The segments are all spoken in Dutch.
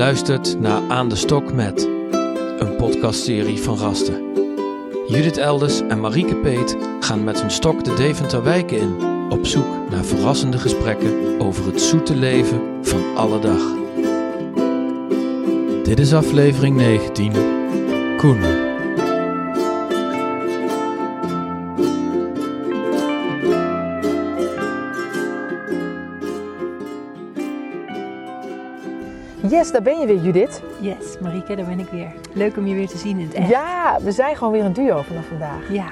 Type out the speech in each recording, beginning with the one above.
luistert naar Aan de Stok met, een podcastserie van Rasten. Judith Elders en Marieke Peet gaan met hun stok de Deventer wijken in, op zoek naar verrassende gesprekken over het zoete leven van alle dag. Dit is aflevering 19. Koen. Yes, daar ben je weer, Judith. Yes, Marieke, daar ben ik weer. Leuk om je weer te zien in het echt. Ja, we zijn gewoon weer een duo vanaf vandaag. Ja.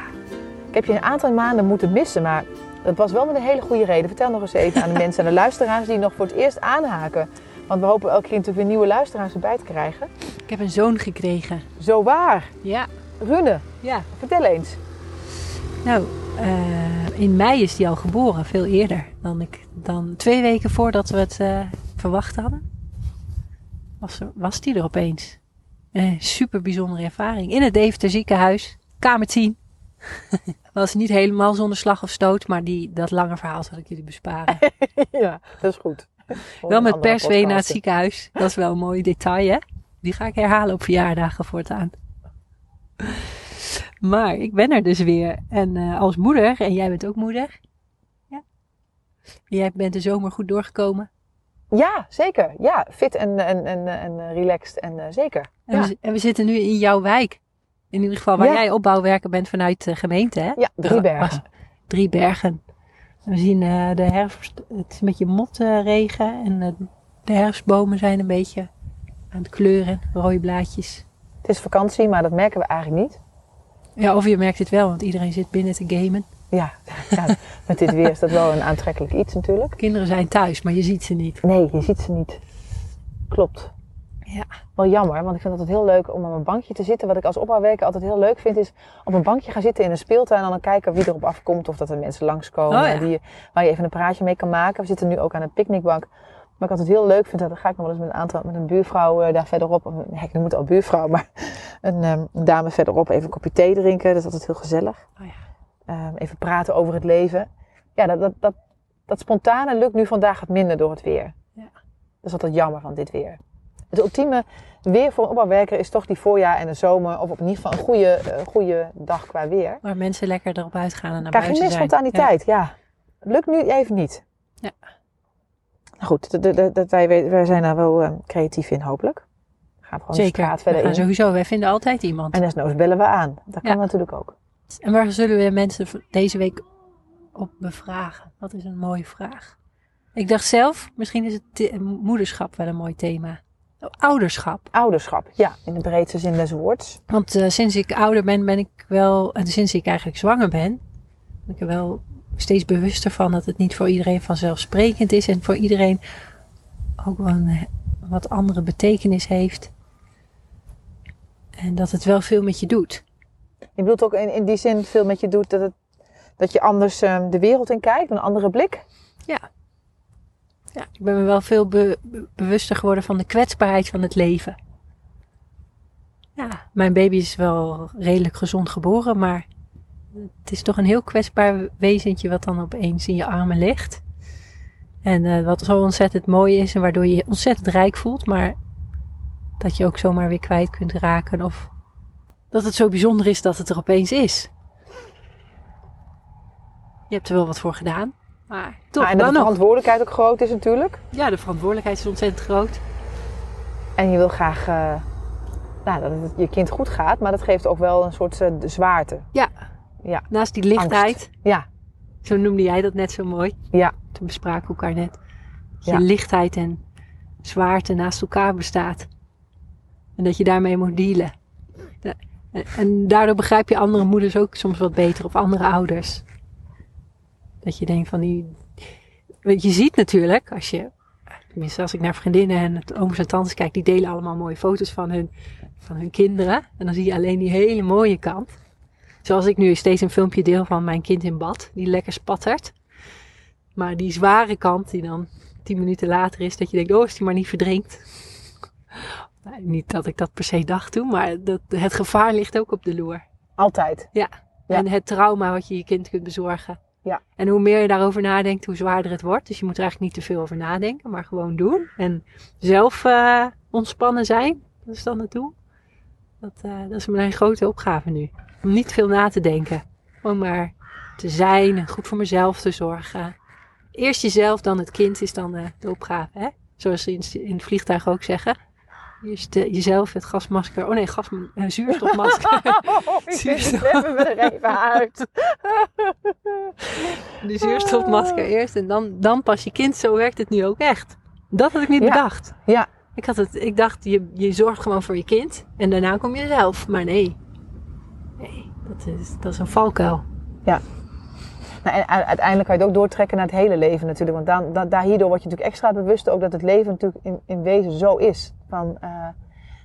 Ik heb je een aantal maanden moeten missen, maar dat was wel met een hele goede reden. Vertel nog eens even aan de mensen en de luisteraars die nog voor het eerst aanhaken. Want we hopen elke keer natuurlijk weer nieuwe luisteraars erbij te krijgen. Ik heb een zoon gekregen. Zo waar. Ja. Rune, Ja. vertel eens. Nou, eh, in mei is die al geboren, veel eerder dan ik. Dan twee weken voordat we het eh, verwacht hadden, was, er, was die er opeens. Een super bijzondere ervaring. In het Deventer ziekenhuis, kamer 10. was niet helemaal zonder slag of stoot, maar die, dat lange verhaal zal ik jullie besparen. ja, dat is goed. Wel met perswee naar het zieken. ziekenhuis. Dat is wel een mooi detail, hè? Die ga ik herhalen op verjaardagen voortaan. Maar ik ben er dus weer. En eh, als moeder, en jij bent ook moeder. Ja. Jij bent de zomer goed doorgekomen. Ja, zeker. Ja, fit en, en, en, en relaxed en eh, zeker. En, Ja. we, en we zitten nu in jouw wijk. In ieder geval waar Ja. jij opbouwwerker bent vanuit de gemeente, hè? Ja, drie bergen. Drie bergen. En we zien eh, de herfst, het is een beetje motregen en eh, de herfstbomen zijn een beetje aan het kleuren, rode blaadjes. Het is vakantie, maar dat merken we eigenlijk niet. Ja, of je merkt het wel, want iedereen zit binnen te gamen. Ja, ja met dit weer is dat wel een aantrekkelijk iets natuurlijk. Kinderen zijn thuis, maar je ziet ze niet. Nee, je ziet ze niet. Klopt. Ja. Wel jammer, want ik vind het altijd heel leuk om op een bankje te zitten. Wat ik als opbouwwerker altijd heel leuk vind, is op een bankje gaan zitten in een speeltuin en dan kijken wie erop afkomt. Of dat er mensen langskomen Oh ja. die, waar je even een praatje mee kan maken. We zitten nu ook aan een picknickbank. Maar ik altijd heel leuk vind, dat dan ga ik nog wel eens met een aantal, met een buurvrouw eh, daar verderop. ik noem het al buurvrouw, maar een, ehm, een dame verderop even een kopje thee drinken. Dat is altijd heel gezellig. Oh ja. Ehm, even praten over het leven. Ja, dat, dat, dat, dat spontane lukt nu vandaag wat minder door het weer. Ja. Dat is altijd jammer van dit weer. Het ultieme weer voor een opbouwwerker is toch die voorjaar en de zomer. Of op in ieder geval een goede, eh, goede dag qua weer. Waar mensen lekker erop uitgaan en naar Krijg je buiten meer zijn. spontaniteit, ja. Het lukt nu even niet. Ja. Nou goed, dat- wij, wij zijn daar wel eh, creatief in hopelijk. Gaan we gewoon Zeker. straat verder in. sowieso, wij vinden altijd iemand. En desnoods bellen we aan. Dat kan Ja. natuurlijk ook. En waar zullen we mensen deze week op bevragen? Dat is een mooie vraag. Ik dacht zelf, misschien is het moederschap wel een mooi thema. Oh, Ouderschap. Ouderschap, ja, in de breedste zin des woords. Want eh, sinds ik ouder ben, ben ik wel, en sinds ik eigenlijk zwanger ben, ben ik er wel steeds bewuster van dat het niet voor iedereen vanzelfsprekend is en voor iedereen ook wel een eh, wat andere betekenis heeft. En dat het wel veel met je doet. Je bedoelt ook in, in die zin veel met je doet dat, het, dat je anders ehm, de wereld in kijkt, een andere blik. Ja. Ja, ik ben me wel veel be- be- bewuster geworden van de kwetsbaarheid van het leven. Ja, mijn baby is wel redelijk gezond geboren, maar het is toch een heel kwetsbaar wezentje wat dan opeens in je armen ligt. En eh, wat zo ontzettend mooi is en waardoor je je ontzettend rijk voelt, maar dat je ook zomaar weer kwijt kunt raken of dat het zo bijzonder is dat het er opeens is. Je hebt er wel wat voor gedaan, maar toch en dat dan de verantwoordelijkheid ook groot is natuurlijk. Ja, de verantwoordelijkheid is ontzettend groot. En je wil graag eh, nou, dat het je kind goed gaat, maar dat geeft ook wel een soort eh, zwaarte. Ja. Ja. Naast die lichtheid, Ja, zo noemde jij dat net zo mooi. ja, Toen bespraken we elkaar net. Dat Ja. je lichtheid en zwaarte naast elkaar bestaat. En dat je daarmee moet dealen. En daardoor begrijp je andere moeders ook soms wat beter of andere ouders. Dat je denkt van die. Want je ziet natuurlijk, als je. Tenminste, als ik naar vriendinnen en het ooms en tantes kijk, die delen allemaal mooie foto's van hun, van hun kinderen. En dan zie je alleen die hele mooie kant. Zoals ik nu steeds een filmpje deel van mijn kind in bad, die lekker spattert. Maar die zware kant, die dan tien minuten later is, dat je denkt, oh, is die maar niet verdrinkt. Nou, niet dat ik dat per se dacht toen, maar dat, het gevaar ligt ook op de loer. altijd. Ja. Ja. En het trauma wat je je kind kunt bezorgen. Ja. En hoe meer je daarover nadenkt, hoe zwaarder het wordt. Dus je moet er eigenlijk niet te veel over nadenken, maar gewoon doen. En zelf eh, ontspannen zijn, dat is dan het doel. Dat, eh, dat is mijn grote opgave nu. Om niet veel na te denken. Gewoon maar te zijn en goed voor mezelf te zorgen. Eerst jezelf, dan het kind is dan de, de opgave. Hè? Zoals ze in, in het vliegtuig ook zeggen. Eerst eh, jezelf, het gasmasker. Oh nee, gas, eh, zuurstofmasker. Zuurstof. Even we er even uit. de zuurstofmasker eerst en dan, dan pas je kind. Zo werkt het nu ook echt. Dat had ik niet Ja. bedacht. Ja. Ik, had het, ik dacht, je, je zorgt gewoon voor je kind en daarna kom je zelf. Maar nee. Dat is, dat is een valkuil. Nou, en uiteindelijk kan je het ook doortrekken naar het hele leven natuurlijk. Want dan, dan, daar hierdoor word je natuurlijk extra bewust ook dat het leven natuurlijk in, in wezen zo is. Van,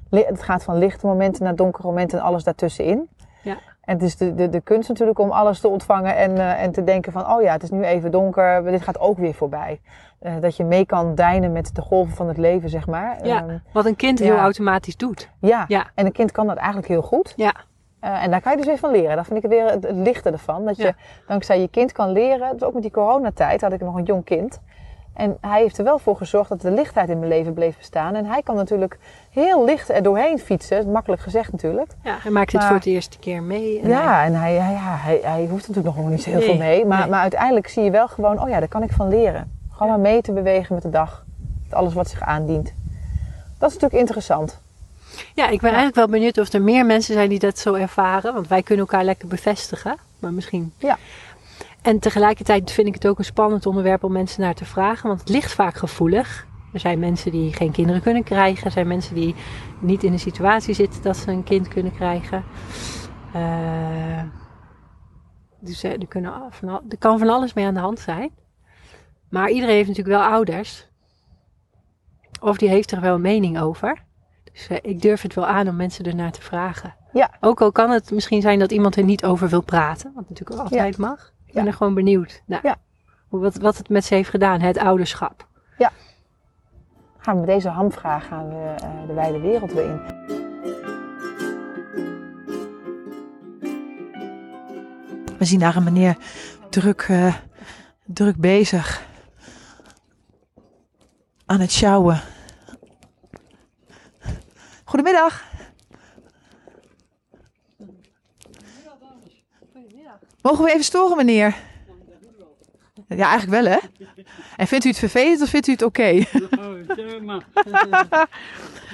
li- het gaat van lichte momenten naar donkere momenten en alles daartussenin. Ja. En het is de, de, de kunst natuurlijk om alles te ontvangen en, eh, en te denken van, oh ja, het is nu even donker, dit gaat ook weer voorbij. Eh, dat je mee kan deinen met de golven van het leven, zeg maar. Ja. Ehm, Wat een kind Ja. heel automatisch doet. ja. Ja. en een kind kan dat eigenlijk heel goed. Ja. Eh, en daar kan je dus weer van leren. Dat vind ik weer het, het lichte ervan. Dat je Ja. dankzij je kind kan leren. Dus ook met die coronatijd had ik nog een jong kind. En hij heeft er wel voor gezorgd dat de lichtheid in mijn leven bleef bestaan. En hij kan natuurlijk heel licht er doorheen fietsen. Makkelijk gezegd natuurlijk. Ja, hij maakt het Maar- voor het eerste keer mee. en hij- Ja, en hij, hij, ja, hij, hij hoeft natuurlijk nog niet zo heel Nee, veel mee. Maar, nee. maar uiteindelijk zie je wel gewoon, oh ja, daar kan ik van leren. Gewoon Ja. maar mee te bewegen met de dag. Met alles wat zich aandient. Dat is natuurlijk interessant. Ja, ik ben eigenlijk wel benieuwd of er meer mensen zijn die dat zo ervaren. Want wij kunnen elkaar lekker bevestigen. Maar misschien. Ja. En tegelijkertijd vind ik het ook een spannend onderwerp om mensen naar te vragen. Want het ligt vaak gevoelig. Er zijn mensen die geen kinderen kunnen krijgen. Er zijn mensen die niet in de situatie zitten dat ze een kind kunnen krijgen. Eh, dus eh, er, kunnen van er kan van alles mee aan de hand zijn. Maar iedereen heeft natuurlijk wel ouders. Of die heeft er wel een mening over. Dus eh, ik durf het wel aan om mensen ernaar te vragen. Ja. Ook al kan het misschien zijn dat iemand er niet over wil praten. Wat natuurlijk ook altijd mag. Ik ben Ja. er gewoon benieuwd naar. Ja. Hoe, wat, wat het met ze heeft gedaan. Het ouderschap. Gaan we met deze hamvraag gaan we eh, de wijde wereld weer in. We zien daar een meneer druk, eh, druk bezig. Aan het sjouwen. Goedemiddag. Mogen we even storen, meneer? Ja, eigenlijk wel, hè? En vindt u het vervelend of vindt u het oké?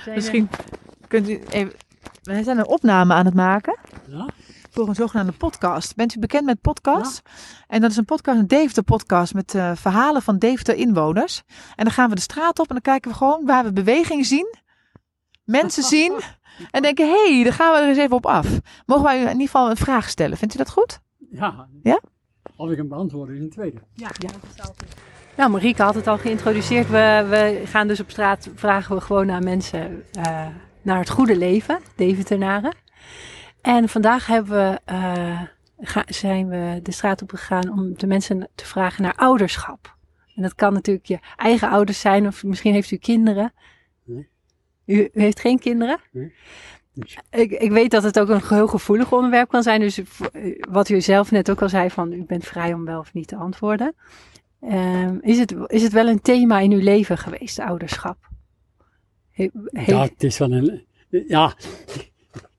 Misschien kunt u even... Wij zijn een opname aan het maken Ja? voor een zogenaamde podcast. Bent u bekend met podcasts? En dat is een podcast, een Deventer podcast met eh, verhalen van Deventer inwoners. En dan gaan we de straat op en dan kijken we gewoon waar we beweging zien. Mensen zien. En denken, hé, hey, daar gaan we er eens even op af. Mogen wij u in ieder geval een vraag stellen? Vindt u dat goed? Ja. Ja? Of ik hem beantwoord is een tweede. Ja, ja. Nou, Marieke had het al geïntroduceerd. We, we gaan dus op straat, vragen we gewoon aan mensen eh, naar het goede leven, Deventenaren. En vandaag hebben we, eh, ga- zijn we de straat op gegaan om de mensen te vragen naar ouderschap. En dat kan natuurlijk je eigen ouders zijn, of misschien heeft u kinderen. U, u heeft geen kinderen? Nee. Ik, ik weet dat het ook een heel gevoelig onderwerp kan zijn. Dus eh, wat u zelf net ook al zei, van u bent vrij om wel of niet te antwoorden. Ehm, is, het, is het wel een thema in uw leven geweest, ouderschap? He- he- ja, het is wel een. Ja.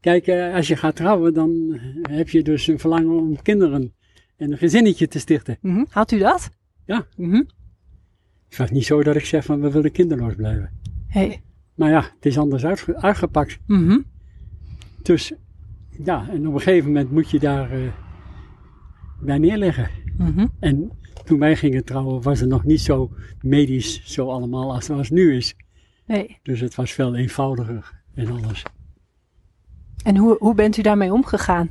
Kijk, eh, als je gaat trouwen, dan heb je dus een verlangen om kinderen en een gezinnetje te stichten. Mhm. Had u dat? Ja. Mhm. Het was niet zo dat ik zeg van we willen kinderloos blijven. Hey. Maar ja, het is anders uitge- uitgepakt. Mhm. Dus ja, en op een gegeven moment moet je daar eh, bij neerleggen. Mhm. En toen wij gingen trouwen, was het nog niet zo medisch, zo allemaal als het nu is. Nee. Dus het was veel eenvoudiger en alles. En hoe, hoe bent u daarmee omgegaan?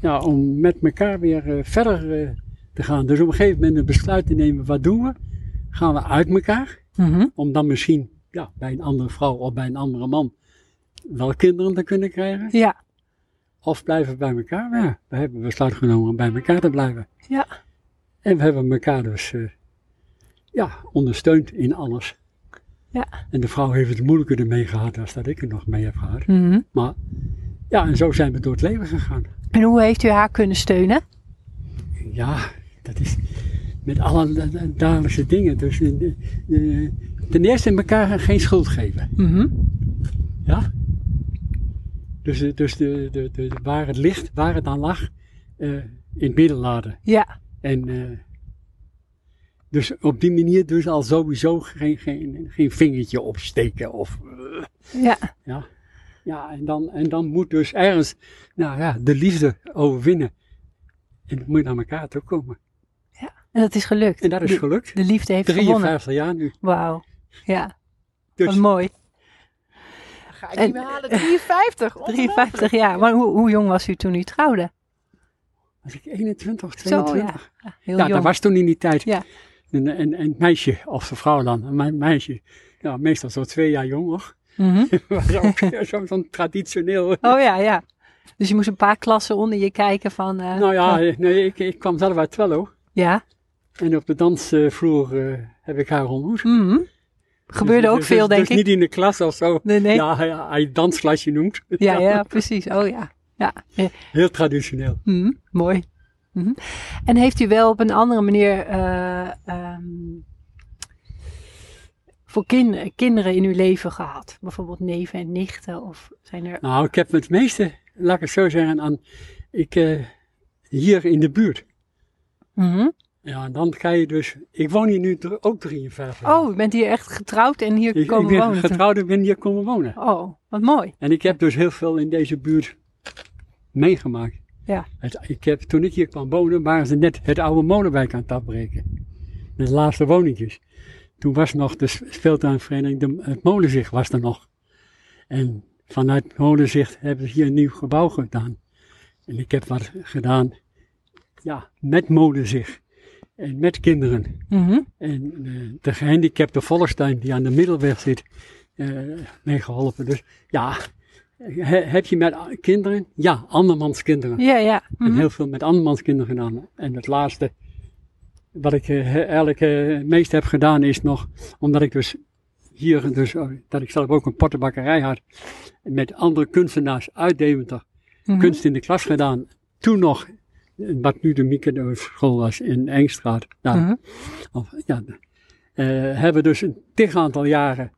Ja, om met elkaar weer eh, verder eh, te gaan. Dus op een gegeven moment een besluit te nemen, wat doen we? Gaan we uit elkaar? Mhm. Om dan misschien ja, bij een andere vrouw of bij een andere man wel kinderen te kunnen krijgen? Ja. Of blijven we bij elkaar? Ja, we hebben besluit genomen om bij elkaar te blijven. Ja. En we hebben elkaar dus eh, ja, ondersteund in alles. Ja. En de vrouw heeft het moeilijker ermee gehad als dat ik het nog mee heb gehad. Mhm. Maar ja, en zo zijn we door het leven gegaan. En hoe heeft u haar kunnen steunen? Ja, dat is met alle da- da- dagelijkse dingen. Dus eh, de- de- ten eerste elkaar geen schuld geven. Mhm. Ja? Dus, eh, dus de, de, de, waar het ligt, waar het aan lag, eh, in het midden laten. Ja, En eh, dus op die manier dus al sowieso geen, geen, geen vingertje opsteken of... ja. ja, ja en, dan, en dan moet dus ergens nou ja, de liefde overwinnen. En dan moet je naar elkaar toe komen. En dat is gelukt. En dat is gelukt. de liefde heeft gewonnen. 53 jaar nu. Wauw. Ja, Dus wat mooi. Ga ik En- niet meer halen. 53. 53 jaar. Maar hoe, hoe jong was u toen u trouwde? was ik 21 of Zo, 22. ja. Heel Ja, jong. dat was toen in die tijd. Ja. En, en, en het meisje, of de vrouw dan, een me- meisje, ja, meestal zo twee jaar jonger. Mhm. was ook zo- zo'n traditioneel. Oh ja, ja. Dus je moest een paar klassen onder je kijken van... eh, Nou ja, oh, nee, ik, ik kwam zelf uit Twello. ja. En op de dansvloer eh, heb ik haar ontmoet. Mhm. Gebeurde Dus- ook dus- veel, dus denk ik. niet in de klas of zo. Nee, nee. Ja, ja, hij dansklasje noemt. Ja, ja, precies. Oh ja. Ja, Heel traditioneel. mhm, mooi. Mhm. En heeft u wel op een andere manier eh, ehm, voor kin- kinderen in uw leven gehad? Bijvoorbeeld neven en nichten? Of zijn er... Nou, ik heb het meeste, laat ik het zo zeggen, aan ik, eh, hier in de buurt. Mhm. Ja, en dan ga je dus. Ik woon hier nu ook 53 jaar. Oh, u bent hier echt getrouwd en hier ik, ik komen ben wonen? toen? getrouwd en ben hier komen wonen. Oh, wat mooi. En ik heb dus heel veel in deze buurt meegemaakt. Ja. Het, ik heb, toen ik hier kwam wonen, waren ze net het oude molenwijk aan het afbreken. De laatste woningjes. Toen was nog de speeltuinvereniging, de, het molenzicht was er nog. En vanuit molenzicht hebben ze hier een nieuw gebouw gedaan. En ik heb wat gedaan, ja, met molenzicht. En met kinderen. Mhm. En eh, de gehandicapte Vollerstein die aan de middelweg zit, eh meegeholpen. Dus ja, he- heb je met kinderen? Ja, andermans kinderen. Ja, ja. En Mhm. heel veel met andermans kinderen gedaan. En het laatste, wat ik eh, eigenlijk het meest heb gedaan, is nog, omdat ik dus hier, dus, oh, dat ik zelf ook een pottenbakkerij had, met andere kunstenaars uit Deventer, Mhm. kunst in de klas gedaan. Toen nog, wat nu de Mieke school was in Engstraat. Daar, Mhm. of, ja, eh, hebben we dus een tig aantal jaren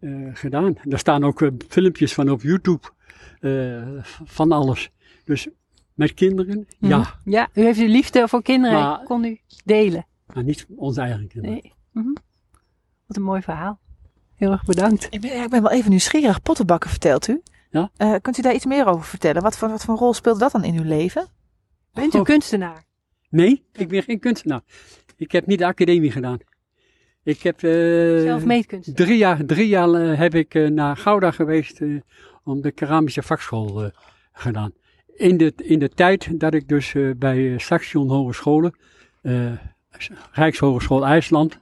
eh, gedaan. Er staan ook eh, filmpjes van op YouTube eh, van alles. Dus met kinderen, Mhm. ja, Ja, u heeft uw liefde voor kinderen, Maar- kon u delen. maar niet onze eigen kinderen. Nee. Mhm. Wat een mooi verhaal. Heel erg bedankt. Ik ben, ik ben wel even nieuwsgierig. Pottenbakken vertelt u. Ja. Eh, kunt u daar iets meer over vertellen? Wat voor, wat voor rol speelde dat dan in uw leven? Bent u Oh. kunstenaar? Nee, ik ben geen kunstenaar. Ik heb niet de academie gedaan. Ik heb kunstenaar? drie jaar, drie jaar eh, heb ik eh, naar Gouda geweest om de keramische vakschool gedaan. In de, in de tijd dat ik dus bij Saxion Hogescholen, Rijkshogeschool IJsland,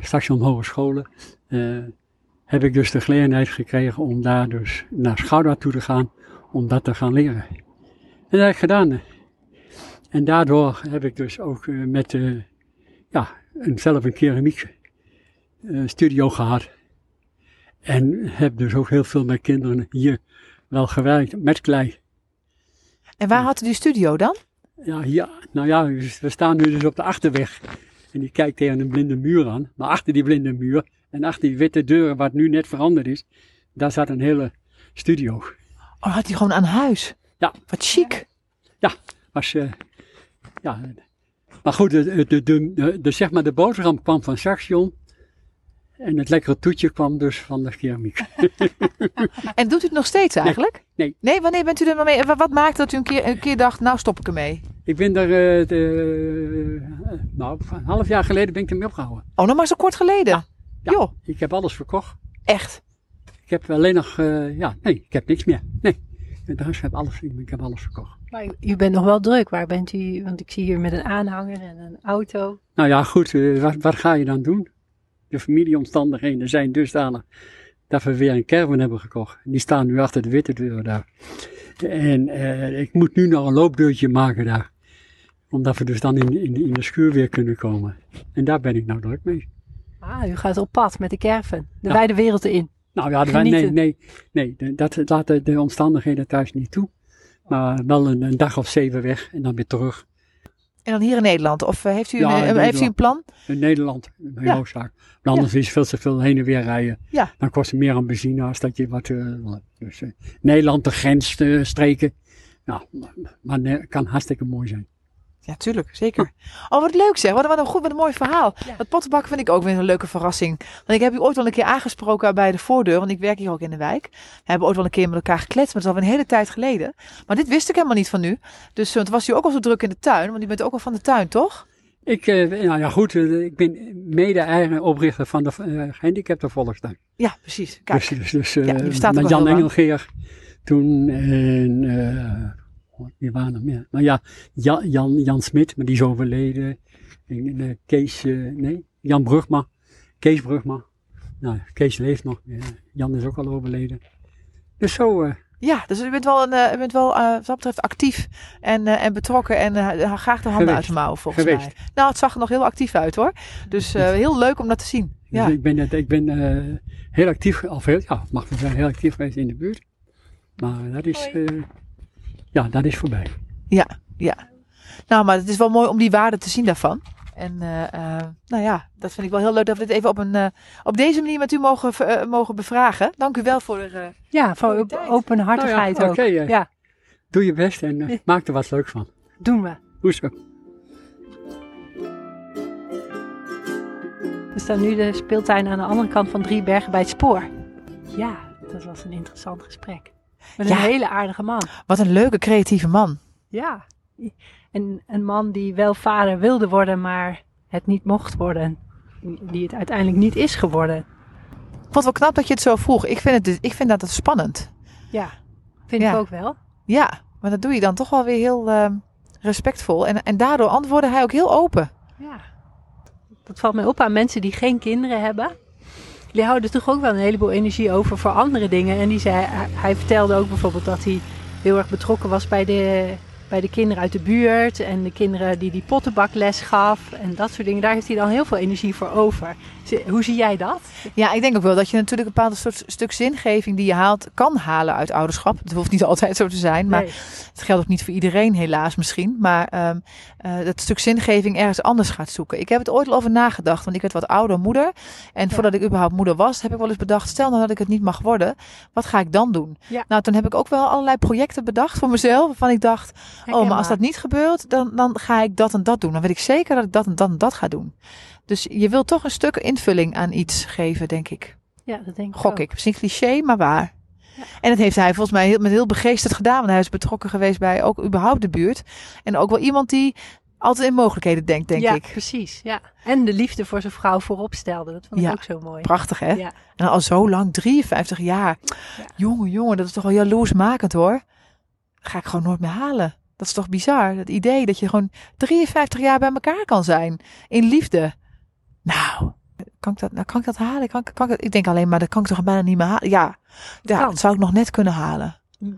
Saxion Hogescholen, heb ik dus de gelegenheid gekregen om daar dus naar Gouda toe te gaan, om dat te gaan leren. En dat heb ik gedaan. En daardoor heb ik dus ook eh, met, eh, ja, een, zelf een keramiek eh, studio gehad. En heb dus ook heel veel met kinderen hier wel gewerkt, met klei. En waar had u die studio dan? Ja, hier, nou ja, we staan nu dus op de achterweg. En die kijkt tegen een blinde muur aan. Maar achter die blinde muur en achter die witte deuren, wat nu net veranderd is, daar zat een hele studio. Oh, had hij gewoon aan huis? Ja. Wat chic. Was, eh, ja, maar goed, de, de, de, zeg maar de boterham kwam van Saxion. En het lekkere toetje kwam dus van de keramiek. En doet u het nog steeds eigenlijk? Nee. Nee, wanneer bent u er maar mee? Wat maakt dat u een keer, een keer dacht, nou stop ik ermee? Ik ben er, eh, de, eh, nou, een half jaar geleden ben ik ermee opgehouden. Oh, nog maar zo kort geleden. Ja. Joh, Ik heb alles verkocht. echt. Ik heb alleen nog, eh, ja, nee, ik heb niks meer. Nee, de rest heb alles, ik heb alles verkocht. Maar u- u bent nog wel druk. Waar bent u? Want ik zie hier met een aanhanger en een auto. Nou ja, goed, eh, wat, wat ga je dan doen? De familieomstandigheden zijn dusdanig dat we weer een caravan hebben gekocht. Die staan nu achter de witte deuren daar. En eh, ik moet nu nog een loopdeurtje maken daar. Omdat we dus dan in, in, in de schuur weer kunnen komen. En daar ben ik nou druk mee. Ah, u gaat op pad met de caravan. De Ja. wijde wereld in. Nou ja, wij- nee, nee, nee, dat laten de omstandigheden thuis niet toe. Maar wel een, een dag of zeven weg en dan weer terug. En dan hier in Nederland? Of eh, heeft, u Ja, een, eh, heeft u een plan? In Nederland, een Ja. hoofdzaak. Maar anders is veel te veel heen en weer rijden. Ja. Dan kost het meer aan benzine als dat je wat... eh, dus Nederland, de grens eh, streken. Nou, maar het kan hartstikke mooi zijn. Ja, tuurlijk, zeker. Oh, wat leuk zeg. Wat, wat een goed, wat een mooi verhaal. Dat pottenbakken vind ik ook weer een leuke verrassing. Want ik heb u ooit wel een keer aangesproken bij de voordeur, want ik werk hier ook in de wijk. We hebben ooit wel een keer met elkaar gekletst, maar dat is al een hele tijd geleden. Maar dit wist ik helemaal niet van u. Dus uh, toen was u ook al zo druk in de tuin, want u bent ook al van de tuin, toch? Ik, eh, nou ja, goed, eh, ik ben mede-eigen oprichter van de uh, gehandicapte volkstuin. Ja, precies. Kijk. Dus, dus, dus Ja, eh, met Jan. Engelgeer toen en eh, wie waren er meer? Nou ja, Jan, Jan, Jan Smit, maar die is overleden. En, eh, Kees, eh, nee, Jan Brugma, Kees Brugma. Nou, Kees leeft nog, Jan is ook al overleden. Dus zo, eh, Ja, dus u bent wel, een, u bent wel eh, wat dat betreft actief en, eh, en betrokken en graag de handen Geweest. uit de mouwen volgens Geweest. mij. Nou, het zag er nog heel actief uit hoor. Dus eh, heel leuk om dat te zien. dus Ja. ik ben, ik ben eh, heel actief, of heel, ja, mag ik zeggen, heel actief geweest in de buurt. Maar dat is, eh, ja, dat is voorbij. Ja, ja. Nou, maar het is wel mooi om die waarde te zien daarvan. En eh, eh, nou ja, dat vind ik wel heel leuk dat we dit even op, een, eh, op deze manier met u mogen, mogen bevragen. Dank u wel voor de. eh, Ja, voor tijd. openhartigheid Nou ja, ook. oké. Ja, Doe je best en maak er wat leuks van. doen we. Hoezo? We staan nu de speeltuin aan de andere kant van Driebergen bij het spoor. Ja, dat was een interessant gesprek. Met Ja. een hele aardige man. wat een leuke, creatieve man. Ja. En een man die wel vader wilde worden, maar het niet mocht worden. Die het uiteindelijk niet is geworden. Ik vond het wel knap dat je het zo vroeg. Ik vind, het, dus- ik vind dat het spannend. Ja, vind Ja. ik ook wel. Ja, maar dat doe je dan toch wel weer heel eh, respectvol. En, en daardoor antwoordde hij ook heel open. Ja. Dat valt mij op aan mensen die geen kinderen hebben. Die houden toch ook wel een heleboel energie over voor andere dingen. En die zei, hij, hij vertelde ook bijvoorbeeld dat hij heel erg betrokken was bij de, bij de kinderen uit de buurt. En de kinderen die die pottenbakles gaf. En dat soort dingen. Daar heeft hij dan heel veel energie voor over. Hoe zie jij dat? Ja, ik denk ook wel dat je natuurlijk een bepaald soort stuk zingeving die je haalt, kan halen uit ouderschap. Het hoeft niet altijd zo te zijn, maar Nee. het geldt ook niet voor iedereen helaas misschien. Maar ehm, eh, dat stuk zingeving ergens anders gaat zoeken. Ik heb het ooit al over nagedacht, want ik werd wat ouder moeder. En voordat ik überhaupt moeder was, heb ik wel eens bedacht, stel nou dat ik het niet mag worden, wat ga ik dan doen? Ja. Nou, toen heb ik ook wel allerlei projecten bedacht voor mezelf, waarvan ik dacht, oh, maar als dat niet gebeurt, dan, dan ga ik dat en dat doen. Dan weet ik zeker dat ik dat en dat en dat ga doen. Dus je wilt toch een stuk invulling aan iets geven, denk ik. Ja, dat denk ik Gok ook. ik. Misschien cliché, maar waar. En dat heeft hij volgens mij heel, met heel begeesterd gedaan. Want hij is betrokken geweest bij ook überhaupt de buurt. En ook wel iemand die altijd in mogelijkheden denkt, denk ja, ik. precies. Ja. En de liefde voor zijn vrouw voorop stelde. Dat vond ik Ja. ook zo mooi. Prachtig, hè? Ja. En al zo lang, 53 jaar. Jongen, jongen, dat is toch wel jaloersmakend, hoor. ga ik gewoon nooit meer halen. Dat is toch bizar? Het idee dat je gewoon 53 jaar bij elkaar kan zijn. In liefde. Nou, kan ik dat, nou, kan ik dat halen? Kan, ik- kan ik, dat, ik denk alleen maar, dat kan ik toch bijna niet meer halen? Ja, ja Kan. dat zou ik nog net kunnen halen. Hm.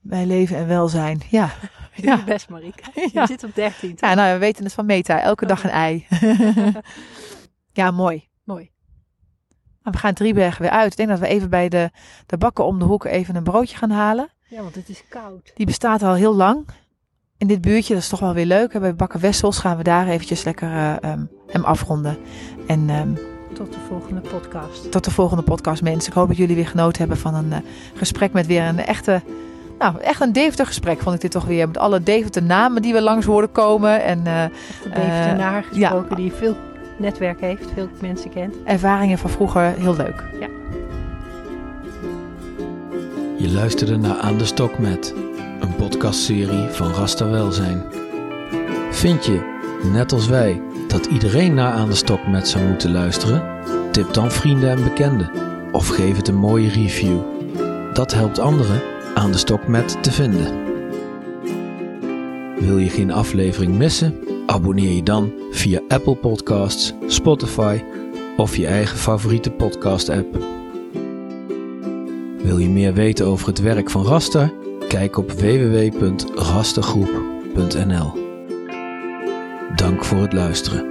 Bij leven en welzijn. Ja. Ja. je best, Marieke. Ja. Je zit op 13. ja, nou, we weten het van Meta. Elke dag een ei. ja, mooi. Mooi. Nou, we gaan Driebergen weer uit. Ik denk dat we even bij de, de bakken om de hoek even een broodje gaan halen. Ja, want het is koud. Die bestaat al heel lang in dit buurtje. Dat is toch wel weer leuk. Bij Bakken Wessels gaan we daar eventjes lekker eh, ehm, hem afronden. En ehm, Tot de volgende podcast. tot de volgende podcast, mensen. Ik hoop dat jullie weer genoten hebben van een eh, gesprek met weer een echte... Nou, echt een Deventer gesprek vond ik dit toch weer. Met alle Deventer namen die we langs hoorden komen. En eh, Echt een Deventenaar ja. gesproken die veel netwerk heeft, veel mensen kent. ervaringen van vroeger. Heel leuk. Je luisterde naar Aan de Stok met een podcastserie van Rasta Welzijn. Vind je, net als wij, dat iedereen naar Aan de Stok met zou moeten luisteren? Tip dan vrienden en bekenden of geef het een mooie review. Dat helpt anderen Aan de Stok met te vinden. Wil je geen aflevering missen? Abonneer je dan via Apple Podcasts, Spotify of je eigen favoriete podcast-app. Wil je meer weten over het werk van Rasta? Kijk op www.rastagroep.nl. Dank voor het luisteren.